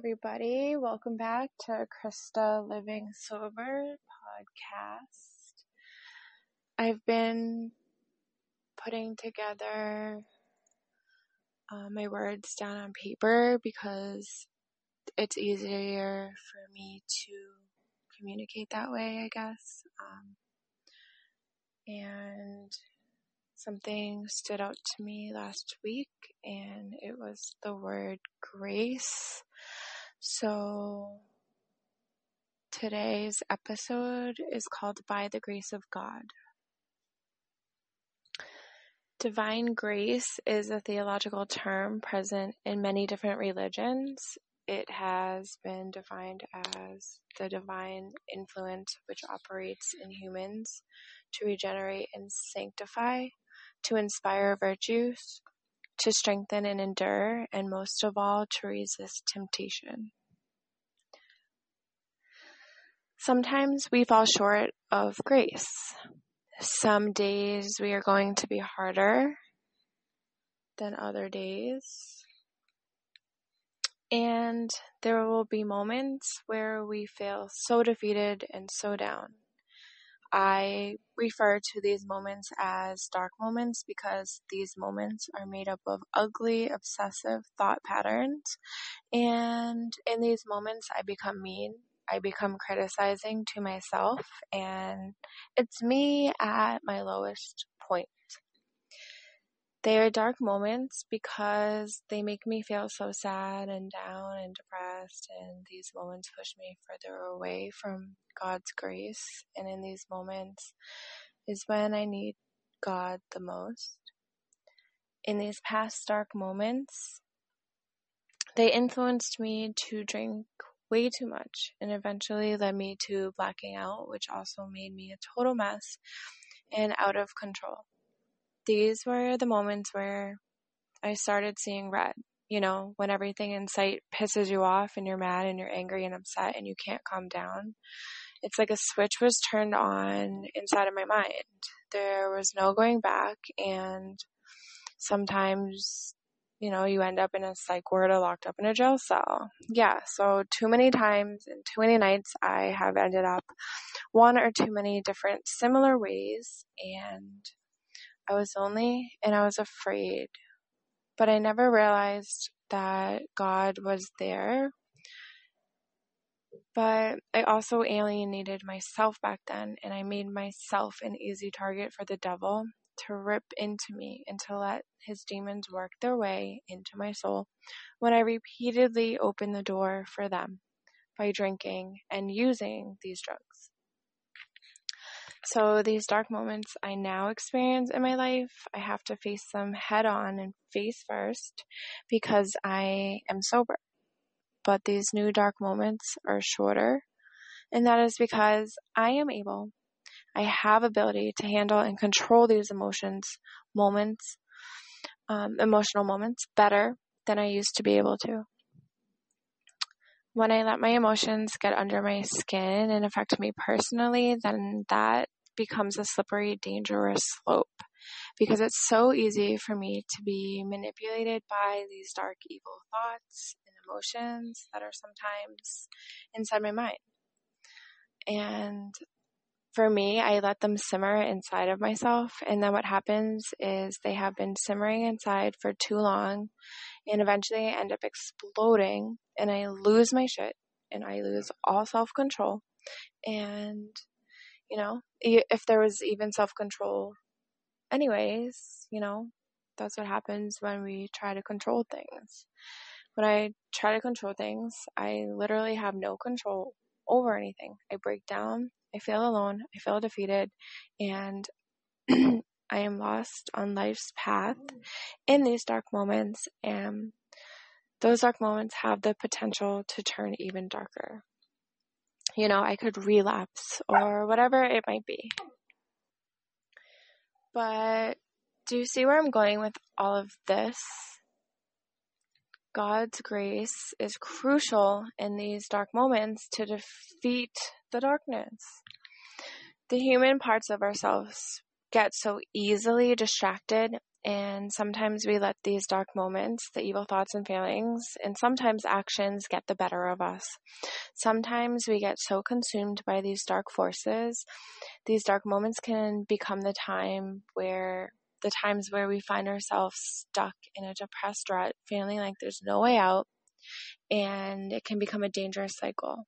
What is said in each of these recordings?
everybody. Welcome back to Christa Living Sober podcast. I've been putting together uh, my words down on paper because it's easier for me to communicate that way, I guess. Um, and something stood out to me last week, and it was the word grace. So, today's episode is called By the Grace of God. Divine grace is a theological term present in many different religions. It has been defined as the divine influence which operates in humans to regenerate and sanctify, to inspire virtues, to strengthen and endure, and most of all, to resist temptation. Sometimes we fall short of grace. Some days we are going to be harder than other days. And there will be moments where we feel so defeated and so down. I refer to these moments as dark moments because these moments are made up of ugly, obsessive thought patterns. And in these moments, I become mean. I become criticizing to myself, and it's me at my lowest point. They are dark moments because they make me feel so sad and down and depressed, and these moments push me further away from God's grace. And in these moments is when I need God the most. In these past dark moments, they influenced me to drink way too much and eventually led me to blacking out, which also made me a total mess and out of control these were the moments where I started seeing red. You know, when everything in sight pisses you off and you're mad and you're angry and upset and you can't calm down. It's like a switch was turned on inside of my mind. There was no going back, and sometimes, you know, you end up in a psych ward or locked up in a jail cell. Yeah, so too many times and too many nights I have ended up one or too many different similar ways, and I was lonely and I was afraid, but I never realized that God was there. But I also alienated myself back then, and I made myself an easy target for the devil to rip into me and to let his demons work their way into my soul when I repeatedly opened the door for them by drinking and using these drugs. So, these dark moments I now experience in my life, I have to face them head on and face first because I am sober. But these new dark moments are shorter, and that is because I am able, I have ability to handle and control these emotions, moments, um, emotional moments better than I used to be able to. When I let my emotions get under my skin and affect me personally, then that becomes a slippery, dangerous slope because it's so easy for me to be manipulated by these dark, evil thoughts and emotions that are sometimes inside my mind. And for me, I let them simmer inside of myself. And then what happens is they have been simmering inside for too long. And eventually end up exploding and I lose my shit and I lose all self control. And you know, if there was even self control, anyways, you know, that's what happens when we try to control things. When I try to control things, I literally have no control over anything. I break down, I feel alone, I feel defeated, and I am lost on life's path in these dark moments. And those dark moments have the potential to turn even darker you know, I could relapse or whatever it might be. But do you see where I'm going with all of this? God's grace is crucial in these dark moments to defeat the darkness. The human parts of ourselves get so easily distracted And sometimes we let these dark moments, the evil thoughts and feelings, and sometimes actions get the better of us. Sometimes we get so consumed by these dark forces. These dark moments can become the time where the times where we find ourselves stuck in a depressed rut, feeling like there's no way out, and it can become a dangerous cycle.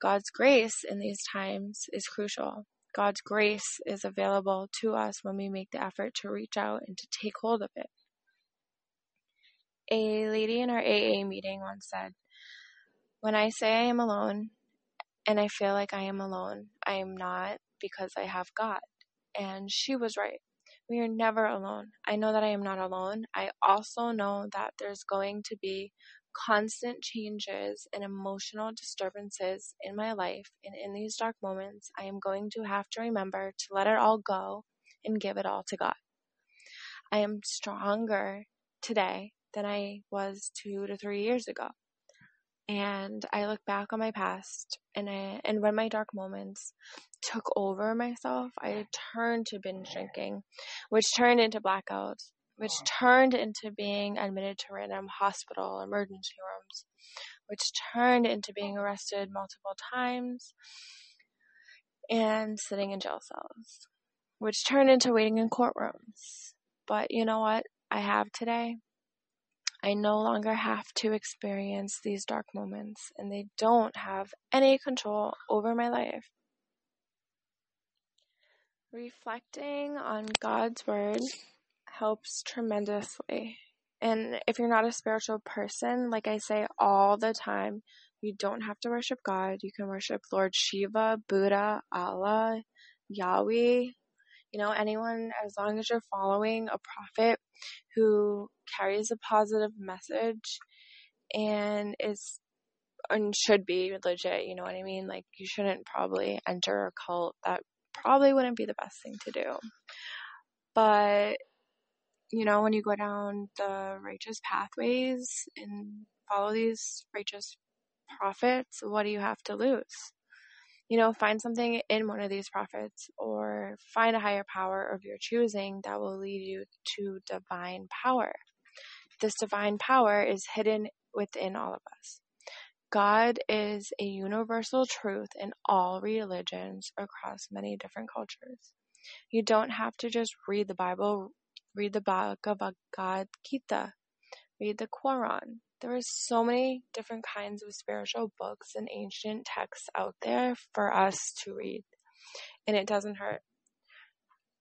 God's grace in these times is crucial. God's grace is available to us when we make the effort to reach out and to take hold of it. A lady in our AA meeting once said, When I say I am alone and I feel like I am alone, I am not because I have God. And she was right. We are never alone. I know that I am not alone. I also know that there's going to be constant changes and emotional disturbances in my life. And in these dark moments, I am going to have to remember to let it all go and give it all to God. I am stronger today than I was two to three years ago. And I look back on my past and I, and when my dark moments took over myself, I turned to binge drinking, which turned into blackouts, which turned into being admitted to random hospital emergency rooms, which turned into being arrested multiple times and sitting in jail cells, which turned into waiting in courtrooms. But you know what I have today? I no longer have to experience these dark moments, and they don't have any control over my life. Reflecting on God's Word helps tremendously. And if you're not a spiritual person, like I say all the time, you don't have to worship God. You can worship Lord Shiva, Buddha, Allah, Yahweh, you know, anyone, as long as you're following a prophet who carries a positive message and is and should be legit, you know what I mean? Like, you shouldn't probably enter a cult. That probably wouldn't be the best thing to do. But you know, when you go down the righteous pathways and follow these righteous prophets, what do you have to lose? You know, find something in one of these prophets or find a higher power of your choosing that will lead you to divine power. This divine power is hidden within all of us. God is a universal truth in all religions across many different cultures. You don't have to just read the Bible read the Bhagavad Gita, read the Quran. There are so many different kinds of spiritual books and ancient texts out there for us to read, and it doesn't hurt.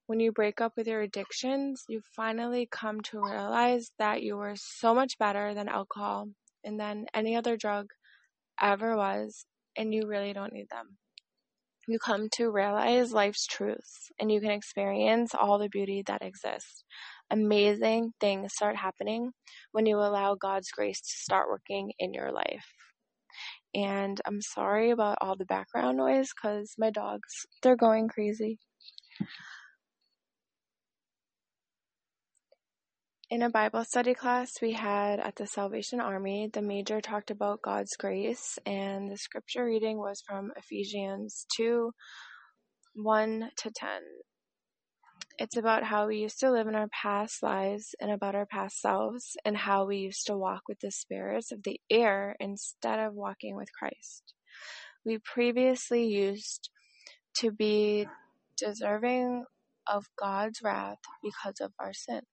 When you break up with your addictions, you finally come to realize that you are so much better than alcohol and than any other drug ever was, and you really don't need them you come to realize life's truths and you can experience all the beauty that exists. Amazing things start happening when you allow God's grace to start working in your life. And I'm sorry about all the background noise because my dogs, they're going crazy. In a Bible study class we had at the Salvation Army, the major talked about God's grace, and the scripture reading was from Ephesians 2 1 to 10. It's about how we used to live in our past lives and about our past selves, and how we used to walk with the spirits of the air instead of walking with Christ. We previously used to be deserving of God's wrath because of our sins.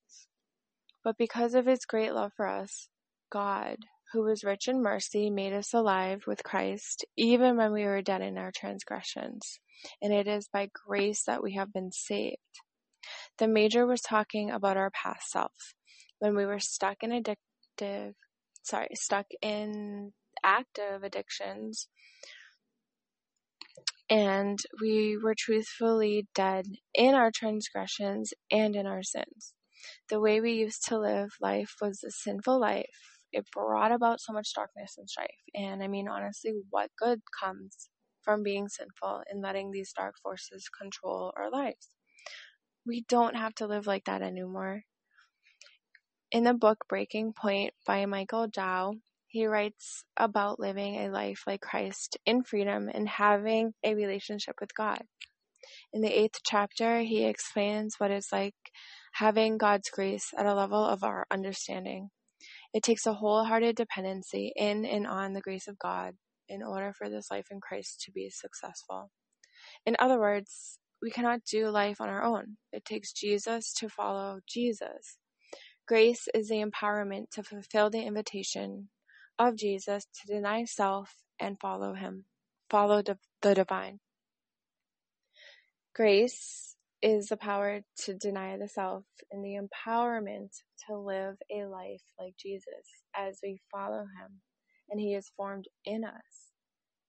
But because of his great love for us, God, who is rich in mercy, made us alive with Christ, even when we were dead in our transgressions. And it is by grace that we have been saved. The major was talking about our past self, when we were stuck in addictive, sorry, stuck in active addictions, and we were truthfully dead in our transgressions and in our sins. The way we used to live life was a sinful life. It brought about so much darkness and strife. And I mean, honestly, what good comes from being sinful and letting these dark forces control our lives? We don't have to live like that anymore. In the book Breaking Point by Michael Dow, he writes about living a life like Christ in freedom and having a relationship with God. In the eighth chapter, he explains what it's like having God's grace at a level of our understanding. It takes a wholehearted dependency in and on the grace of God in order for this life in Christ to be successful. In other words, we cannot do life on our own. It takes Jesus to follow Jesus. Grace is the empowerment to fulfill the invitation of Jesus to deny self and follow Him, follow the divine. Grace is the power to deny the self and the empowerment to live a life like Jesus as we follow Him and He is formed in us.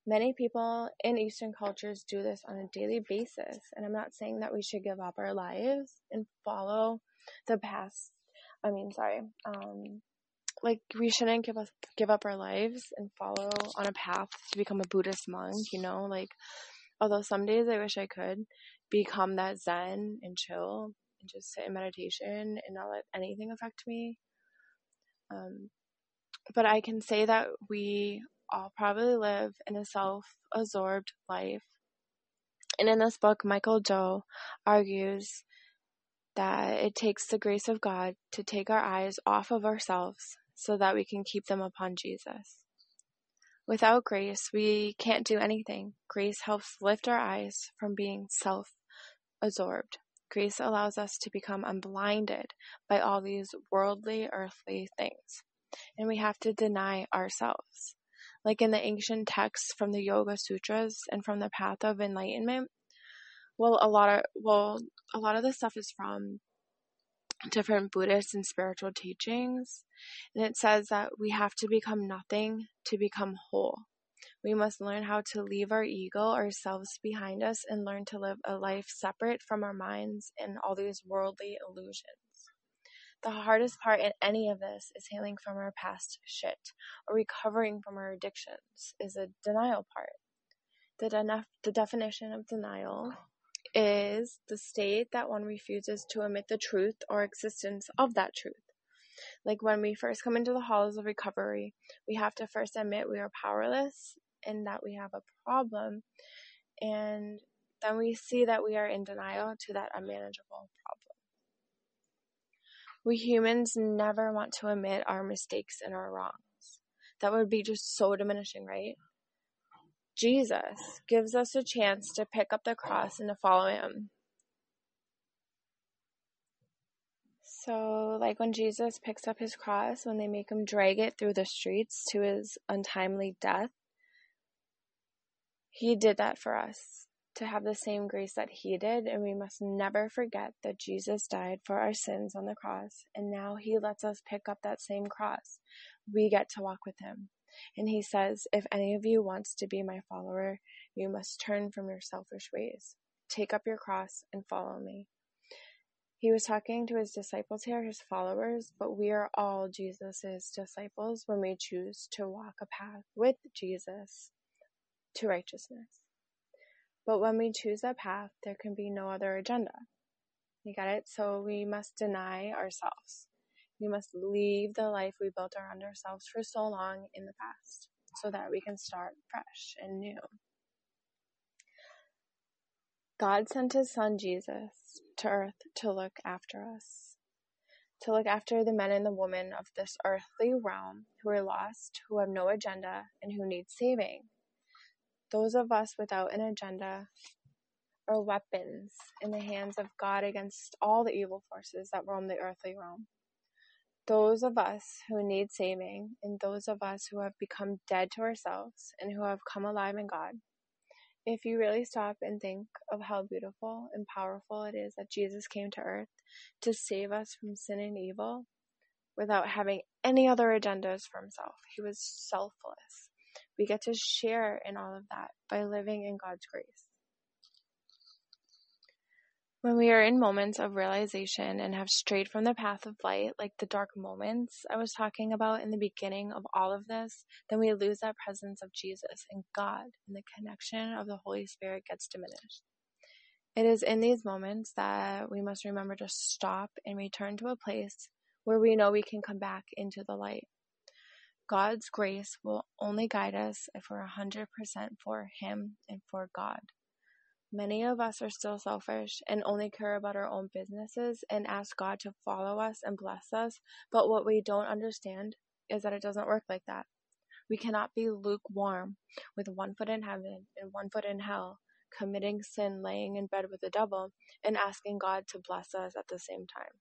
Many people in Eastern cultures do this on a daily basis, and I'm not saying that we should give up our lives and follow the past. I mean, sorry, um, like we shouldn't give us give up our lives and follow on a path to become a Buddhist monk. You know, like although some days I wish I could become that Zen and chill and just sit in meditation and not let anything affect me. Um, but I can say that we all probably live in a self absorbed life. And in this book, Michael Dow argues that it takes the grace of God to take our eyes off of ourselves so that we can keep them upon Jesus. Without grace, we can't do anything. Grace helps lift our eyes from being self absorbed. Grace allows us to become unblinded by all these worldly, earthly things. And we have to deny ourselves like in the ancient texts from the Yoga Sutras and from the Path of Enlightenment. Well, a lot of well, a lot of the stuff is from different Buddhist and spiritual teachings, and it says that we have to become nothing to become whole. We must learn how to leave our ego, ourselves behind us, and learn to live a life separate from our minds and all these worldly illusions. The hardest part in any of this is healing from our past shit or recovering from our addictions is a denial part. The, de- the definition of denial is the state that one refuses to admit the truth or existence of that truth. Like when we first come into the halls of recovery, we have to first admit we are powerless and that we have a problem. And then we see that we are in denial to that unmanageable problem. We humans never want to admit our mistakes and our wrongs. That would be just so diminishing, right? Jesus gives us a chance to pick up the cross and to follow him. So, like when Jesus picks up his cross, when they make him drag it through the streets to his untimely death, he did that for us to have the same grace that he did, and we must never forget that Jesus died for our sins on the cross, and now he lets us pick up that same cross. We get to walk with him. And he says, If any of you wants to be my follower, you must turn from your selfish ways. Take up your cross and follow me. He was talking to his disciples here, his followers, but we are all Jesus' disciples when we choose to walk a path with Jesus to righteousness. But when we choose that path, there can be no other agenda. You get it? So we must deny ourselves. We must leave the life we built around ourselves for so long in the past so that we can start fresh and new. God sent his son Jesus to earth to look after us, to look after the men and the women of this earthly realm who are lost, who have no agenda, and who need saving those of us without an agenda are weapons in the hands of God against all the evil forces that roam the earthly realm. Those of us who need saving, and those of us who have become dead to ourselves and who have come alive in God. If you really stop and think of how beautiful and powerful it is that Jesus came to earth to save us from sin and evil without having any other agendas for himself, he was selfless we get to share in all of that by living in God's grace. When we are in moments of realization and have strayed from the path of light, like the dark moments I was talking about in the beginning of all of this, then we lose that presence of Jesus and God, and the connection of the Holy Spirit gets diminished. It is in these moments that we must remember to stop and return to a place where we know we can come back into the light. God's grace will only guide us if we're 100% for Him and for God. Many of us are still selfish and only care about our own businesses and ask God to follow us and bless us. But what we don't understand is that it doesn't work like that. We cannot be lukewarm with one foot in heaven and one foot in hell, committing sin, laying in bed with the devil, and asking God to bless us at the same time.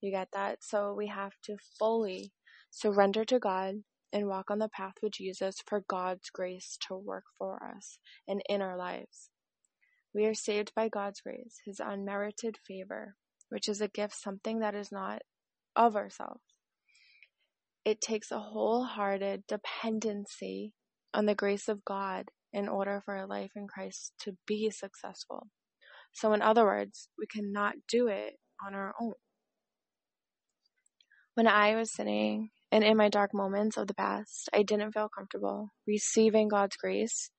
You get that? So we have to fully surrender to God and walk on the path with Jesus for God's grace to work for us and in our lives. We are saved by God's grace, His unmerited favor, which is a gift, something that is not of ourselves. It takes a wholehearted dependency on the grace of God in order for our life in Christ to be successful. So, in other words, we cannot do it on our own. When I was sitting and in my dark moments of the past, I didn't feel comfortable receiving God's grace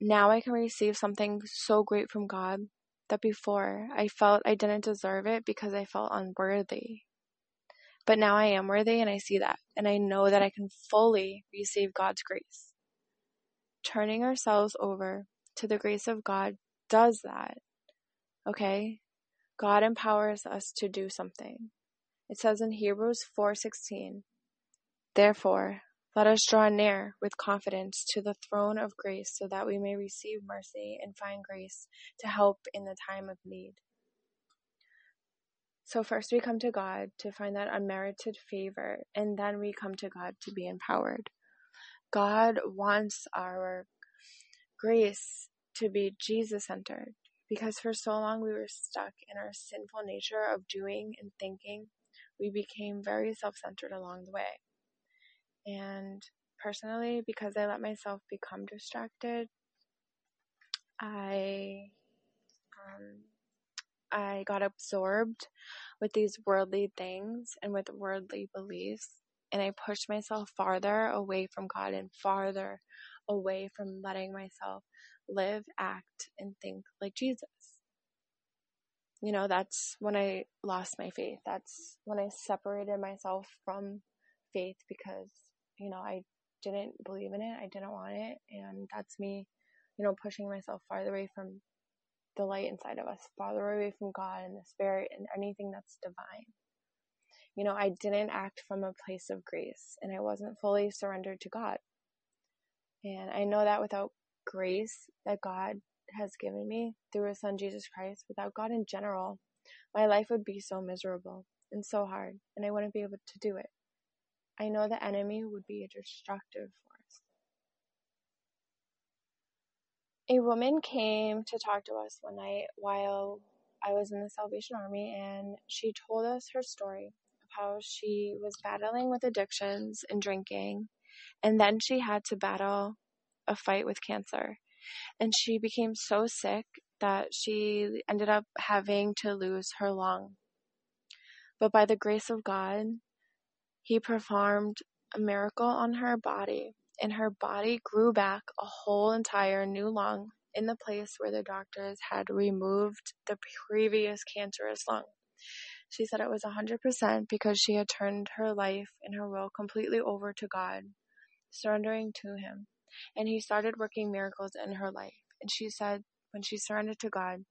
now I can receive something so great from God that before I felt I didn't deserve it because I felt unworthy. But now I am worthy and I see that, and I know that I can fully receive God's grace. Turning ourselves over to the grace of God does that. Okay? God empowers us to do something. It says in Hebrews 4:16, Therefore, let us draw near with confidence to the throne of grace so that we may receive mercy and find grace to help in the time of need. So, first we come to God to find that unmerited favor, and then we come to God to be empowered. God wants our grace to be Jesus centered because for so long we were stuck in our sinful nature of doing and thinking. We became very self centered along the way. And personally, because I let myself become distracted, I um, I got absorbed with these worldly things and with worldly beliefs, and I pushed myself farther away from God and farther away from letting myself live, act, and think like Jesus. You know, that's when I lost my faith. That's when I separated myself from faith because you know, I didn't believe in it. I didn't want it. And that's me, you know, pushing myself farther away from the light inside of us, farther away from God and the Spirit and anything that's divine. You know, I didn't act from a place of grace and I wasn't fully surrendered to God. And I know that without grace that God has given me through His Son Jesus Christ, without God in general, my life would be so miserable and so hard, and I wouldn't be able to do it. I know the enemy would be a destructive force. A woman came to talk to us one night while I was in the Salvation Army, and she told us her story of how she was battling with addictions and drinking, and then she had to battle a fight with cancer. And she became so sick that she ended up having to lose her lung. But by the grace of God, he performed a miracle on her body, and her body grew back a whole entire new lung in the place where the doctors had removed the previous cancerous lung. She said it was 100% because she had turned her life and her will completely over to God, surrendering to Him. And He started working miracles in her life. And she said when she surrendered to God,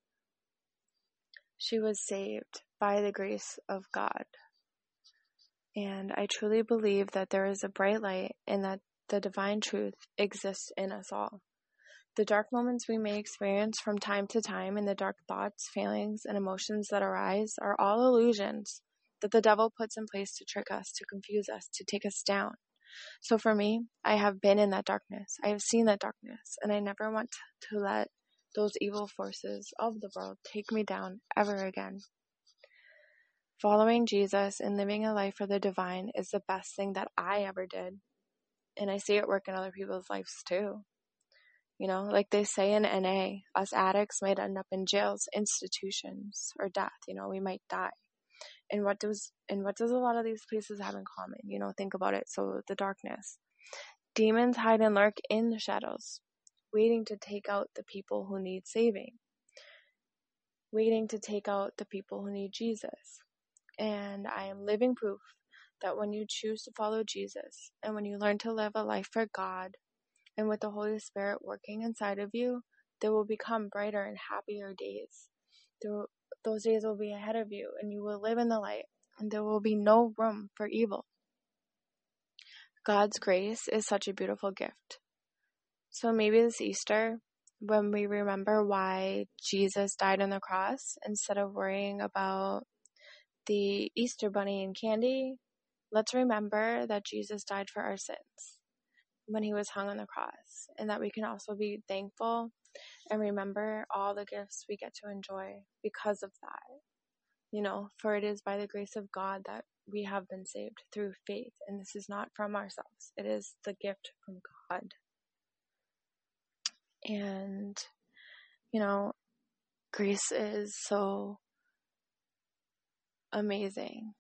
she was saved by the grace of God. And I truly believe that there is a bright light and that the divine truth exists in us all. The dark moments we may experience from time to time and the dark thoughts, feelings, and emotions that arise are all illusions that the devil puts in place to trick us, to confuse us, to take us down. So for me, I have been in that darkness. I have seen that darkness, and I never want to let those evil forces of the world take me down ever again. Following Jesus and living a life for the divine is the best thing that I ever did. And I see it work in other people's lives too. You know, like they say in NA, us addicts might end up in jails, institutions, or death. You know, we might die. And what does and what does a lot of these places have in common? You know, think about it. So the darkness. Demons hide and lurk in the shadows, waiting to take out the people who need saving. Waiting to take out the people who need Jesus. And I am living proof that when you choose to follow Jesus and when you learn to live a life for God and with the Holy Spirit working inside of you, there will become brighter and happier days. Those days will be ahead of you, and you will live in the light, and there will be no room for evil. God's grace is such a beautiful gift. So maybe this Easter, when we remember why Jesus died on the cross, instead of worrying about the Easter bunny and candy, let's remember that Jesus died for our sins when he was hung on the cross, and that we can also be thankful and remember all the gifts we get to enjoy because of that. You know, for it is by the grace of God that we have been saved through faith, and this is not from ourselves, it is the gift from God. And, you know, grace is so amazing.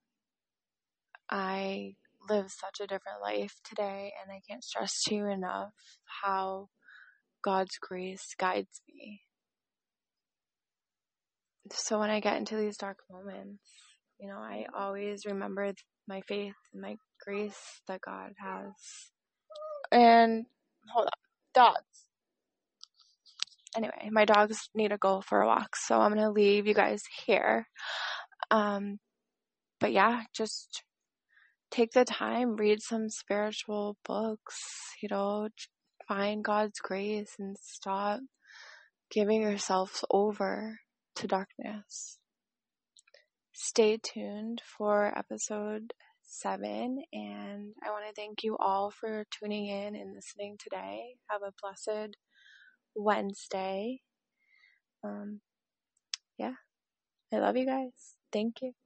I live such a different life today, and I can't stress to you enough how God's grace guides me. So when I get into these dark moments, you know, I always remember my faith and my grace that God has. And hold on, dogs. Anyway, my dogs need to go for a walk, so I'm gonna leave you guys here. Um, but yeah, just take the time, read some spiritual books, you know, find God's grace and stop giving yourself over to darkness. Stay tuned for episode seven, and I want to thank you all for tuning in and listening today. Have a blessed Wednesday. Um, yeah, I love you guys. Thank you.